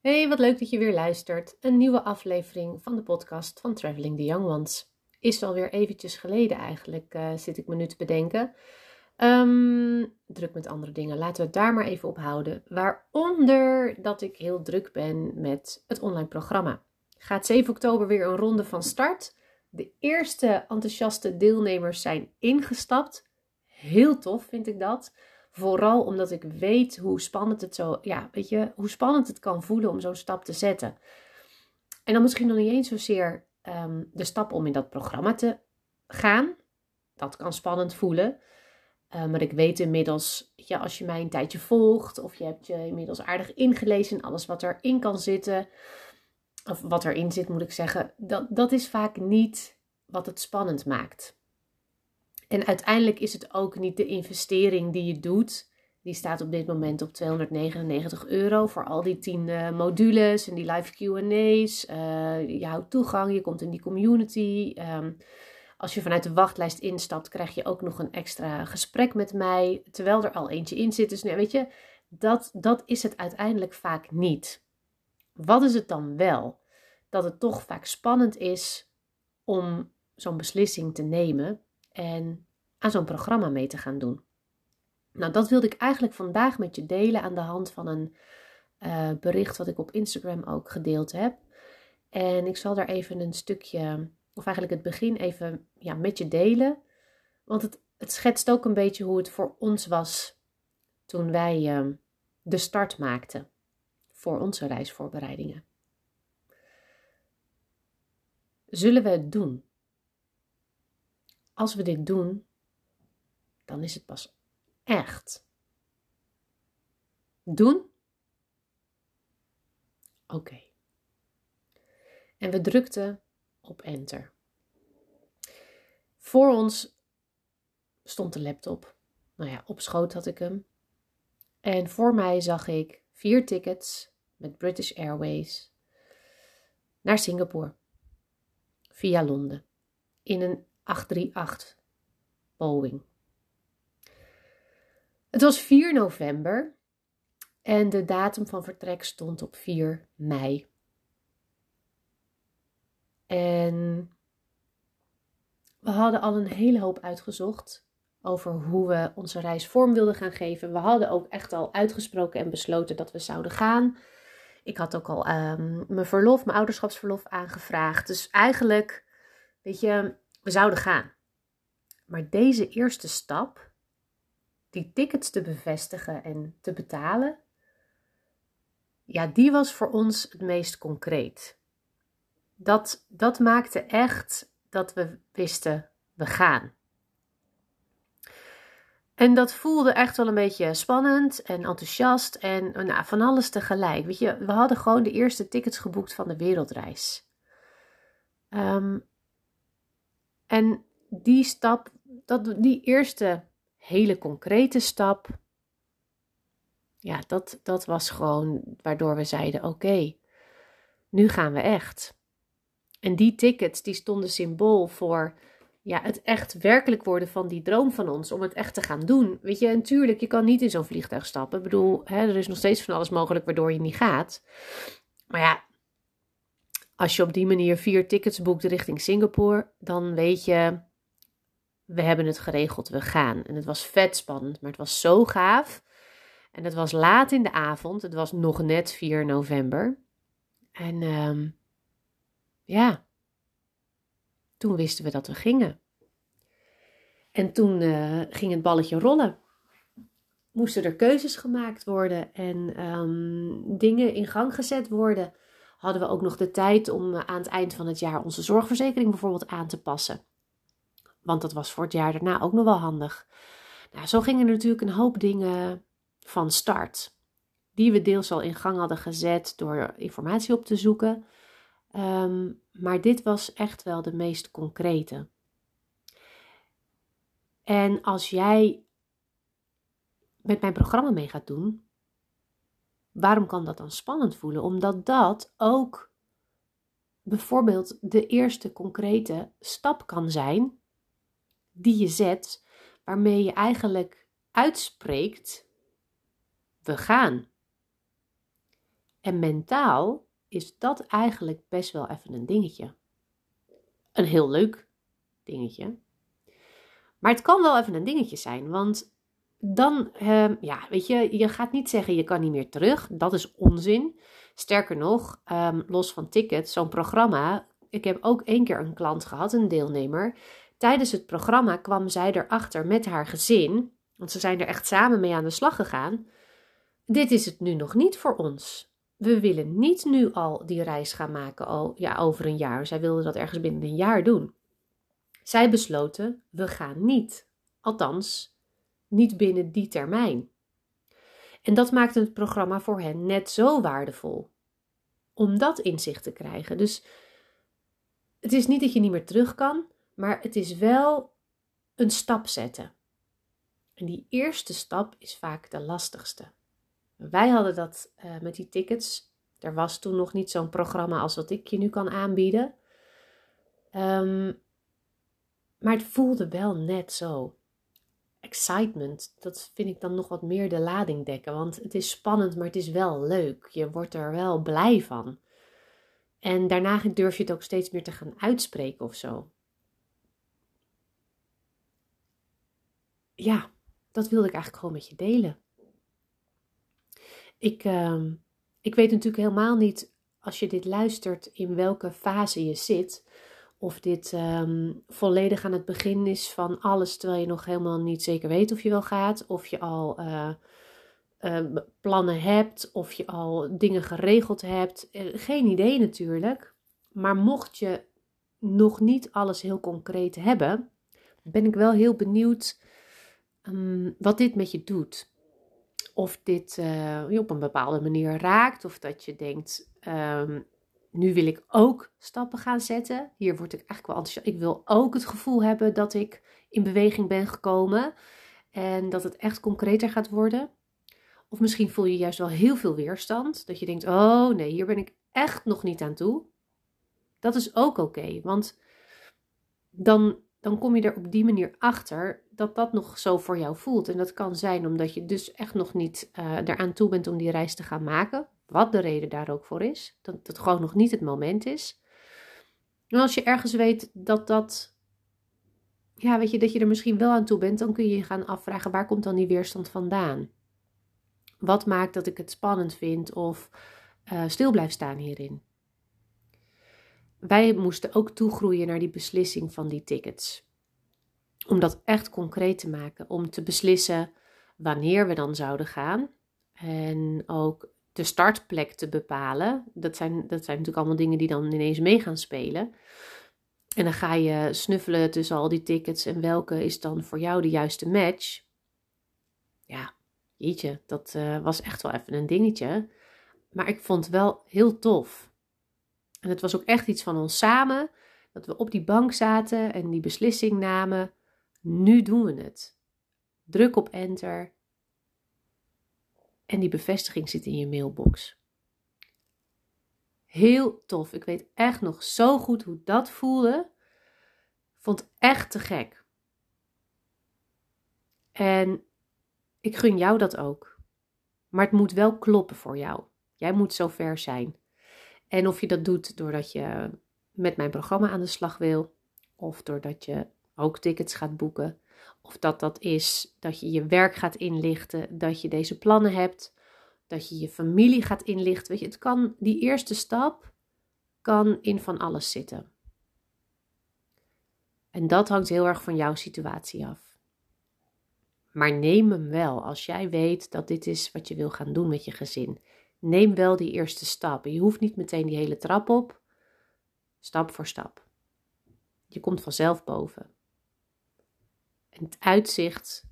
Hey, wat leuk dat je weer luistert. Een nieuwe aflevering van de podcast van Traveling the Young Ones. Is alweer eventjes geleden eigenlijk, uh, zit ik me nu te bedenken. Um, druk met andere dingen. Laten we het daar maar even op houden. Waaronder dat ik heel druk ben met het online programma. Gaat 7 oktober weer een ronde van start. De eerste enthousiaste deelnemers zijn ingestapt. Heel tof vind ik dat. Vooral omdat ik weet hoe spannend het zo, ja, weet je, hoe spannend het kan voelen om zo'n stap te zetten. En dan misschien nog niet eens zozeer um, de stap om in dat programma te gaan. Dat kan spannend voelen. Uh, maar ik weet inmiddels, ja, als je mij een tijdje volgt, of je hebt je inmiddels aardig ingelezen in alles wat erin kan zitten, of wat erin zit, moet ik zeggen, dat, dat is vaak niet wat het spannend maakt. En uiteindelijk is het ook niet de investering die je doet. Die staat op dit moment op 299 euro voor al die 10 uh, modules en die live QA's. Uh, je houdt toegang, je komt in die community. Um, als je vanuit de wachtlijst instapt, krijg je ook nog een extra gesprek met mij. Terwijl er al eentje in zit. Dus nee, weet je, dat, dat is het uiteindelijk vaak niet. Wat is het dan wel? Dat het toch vaak spannend is om zo'n beslissing te nemen en aan zo'n programma mee te gaan doen. Nou, dat wilde ik eigenlijk vandaag met je delen aan de hand van een uh, bericht wat ik op Instagram ook gedeeld heb. En ik zal daar even een stukje, of eigenlijk het begin even ja, met je delen. Want het, het schetst ook een beetje hoe het voor ons was toen wij uh, de start maakten voor onze reisvoorbereidingen. Zullen we het doen? Als we dit doen, dan is het pas echt. Doen? Oké. En we drukten op enter. Voor ons stond de laptop. Nou ja, op schoot had ik hem. En voor mij zag ik vier tickets met British Airways naar Singapore via Londen in een 838 Boeing. Het was 4 november en de datum van vertrek stond op 4 mei. En we hadden al een hele hoop uitgezocht over hoe we onze reis vorm wilden gaan geven. We hadden ook echt al uitgesproken en besloten dat we zouden gaan. Ik had ook al um, mijn verlof, mijn ouderschapsverlof aangevraagd. Dus eigenlijk, weet je, we zouden gaan. Maar deze eerste stap, die tickets te bevestigen en te betalen, ja, die was voor ons het meest concreet. Dat, dat maakte echt dat we wisten, we gaan. En dat voelde echt wel een beetje spannend en enthousiast en nou, van alles tegelijk. Weet je, we hadden gewoon de eerste tickets geboekt van de wereldreis. Um, en die stap, dat, die eerste hele concrete stap, ja, dat, dat was gewoon waardoor we zeiden: oké, nu gaan we echt. En die tickets die stonden symbool voor ja, het echt werkelijk worden van die droom van ons, om het echt te gaan doen. Weet je, natuurlijk, je kan niet in zo'n vliegtuig stappen. Ik bedoel, hè, er is nog steeds van alles mogelijk waardoor je niet gaat. Maar ja, als je op die manier vier tickets boekt richting Singapore, dan weet je, we hebben het geregeld, we gaan. En het was vet spannend, maar het was zo gaaf. En het was laat in de avond, het was nog net 4 november. En um, ja, toen wisten we dat we gingen. En toen uh, ging het balletje rollen. Moesten er keuzes gemaakt worden en um, dingen in gang gezet worden. Hadden we ook nog de tijd om uh, aan het eind van het jaar onze zorgverzekering bijvoorbeeld aan te passen. Want dat was voor het jaar daarna ook nog wel handig. Nou, zo gingen er natuurlijk een hoop dingen van start. Die we deels al in gang hadden gezet door informatie op te zoeken. Um, maar dit was echt wel de meest concrete. En als jij met mijn programma mee gaat doen, waarom kan dat dan spannend voelen? Omdat dat ook bijvoorbeeld de eerste concrete stap kan zijn die je zet, waarmee je eigenlijk uitspreekt we gaan. En mentaal is dat eigenlijk best wel even een dingetje. Een heel leuk dingetje. Maar het kan wel even een dingetje zijn, want dan, uh, ja, weet je, je gaat niet zeggen je kan niet meer terug. Dat is onzin. Sterker nog, um, los van tickets, zo'n programma. Ik heb ook één keer een klant gehad, een deelnemer. Tijdens het programma kwam zij erachter met haar gezin, want ze zijn er echt samen mee aan de slag gegaan. Dit is het nu nog niet voor ons. We willen niet nu al die reis gaan maken, al ja, over een jaar. Zij wilden dat ergens binnen een jaar doen. Zij besloten, we gaan niet. Althans, niet binnen die termijn. En dat maakte het programma voor hen net zo waardevol. Om dat inzicht te krijgen. Dus het is niet dat je niet meer terug kan, maar het is wel een stap zetten. En die eerste stap is vaak de lastigste. Wij hadden dat uh, met die tickets. Er was toen nog niet zo'n programma als wat ik je nu kan aanbieden. Um, maar het voelde wel net zo. Excitement, dat vind ik dan nog wat meer de lading dekken. Want het is spannend, maar het is wel leuk. Je wordt er wel blij van. En daarna durf je het ook steeds meer te gaan uitspreken of zo. Ja, dat wilde ik eigenlijk gewoon met je delen. Ik, uh, ik weet natuurlijk helemaal niet, als je dit luistert, in welke fase je zit. Of dit um, volledig aan het begin is van alles, terwijl je nog helemaal niet zeker weet of je wel gaat. Of je al uh, uh, plannen hebt, of je al dingen geregeld hebt. Uh, geen idee natuurlijk. Maar mocht je nog niet alles heel concreet hebben, ben ik wel heel benieuwd um, wat dit met je doet. Of dit je op een bepaalde manier raakt, of dat je denkt. Um, nu wil ik ook stappen gaan zetten. Hier word ik eigenlijk wel enthousiast. Ik wil ook het gevoel hebben dat ik in beweging ben gekomen en dat het echt concreter gaat worden. Of misschien voel je juist wel heel veel weerstand. Dat je denkt: oh nee, hier ben ik echt nog niet aan toe. Dat is ook oké, want dan, dan kom je er op die manier achter dat dat nog zo voor jou voelt. En dat kan zijn omdat je dus echt nog niet uh, eraan toe bent om die reis te gaan maken. Wat de reden daar ook voor is. Dat het gewoon nog niet het moment is. En als je ergens weet dat dat. Ja, weet je, dat je er misschien wel aan toe bent, dan kun je je gaan afvragen waar komt dan die weerstand vandaan? Wat maakt dat ik het spannend vind of uh, stil blijf staan hierin? Wij moesten ook toegroeien naar die beslissing van die tickets. Om dat echt concreet te maken, om te beslissen wanneer we dan zouden gaan. En ook de startplek te bepalen. Dat zijn, dat zijn natuurlijk allemaal dingen die dan ineens mee gaan spelen. En dan ga je snuffelen tussen al die tickets en welke is dan voor jou de juiste match. Ja, jeetje, dat uh, was echt wel even een dingetje. Maar ik vond het wel heel tof. En het was ook echt iets van ons samen. Dat we op die bank zaten en die beslissing namen. Nu doen we het. Druk op enter en die bevestiging zit in je mailbox. Heel tof. Ik weet echt nog zo goed hoe dat voelde. Vond echt te gek. En ik gun jou dat ook. Maar het moet wel kloppen voor jou. Jij moet zover zijn. En of je dat doet doordat je met mijn programma aan de slag wil, of doordat je ook tickets gaat boeken, of dat dat is dat je je werk gaat inlichten, dat je deze plannen hebt, dat je je familie gaat inlichten. Weet je, het kan, die eerste stap kan in van alles zitten. En dat hangt heel erg van jouw situatie af. Maar neem hem wel als jij weet dat dit is wat je wil gaan doen met je gezin. Neem wel die eerste stap. Je hoeft niet meteen die hele trap op. Stap voor stap. Je komt vanzelf boven. En het uitzicht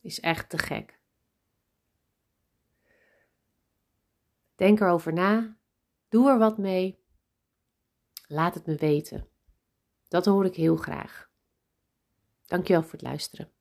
is echt te gek. Denk erover na. Doe er wat mee. Laat het me weten. Dat hoor ik heel graag. Dankjewel voor het luisteren.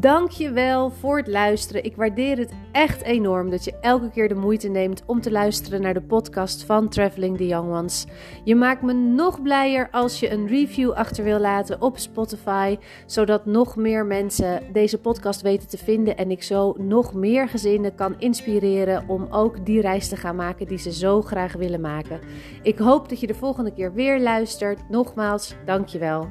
Dank je wel voor het luisteren. Ik waardeer het echt enorm dat je elke keer de moeite neemt om te luisteren naar de podcast van Traveling the Young Ones. Je maakt me nog blijer als je een review achter wil laten op Spotify, zodat nog meer mensen deze podcast weten te vinden en ik zo nog meer gezinnen kan inspireren om ook die reis te gaan maken die ze zo graag willen maken. Ik hoop dat je de volgende keer weer luistert. Nogmaals, dankjewel.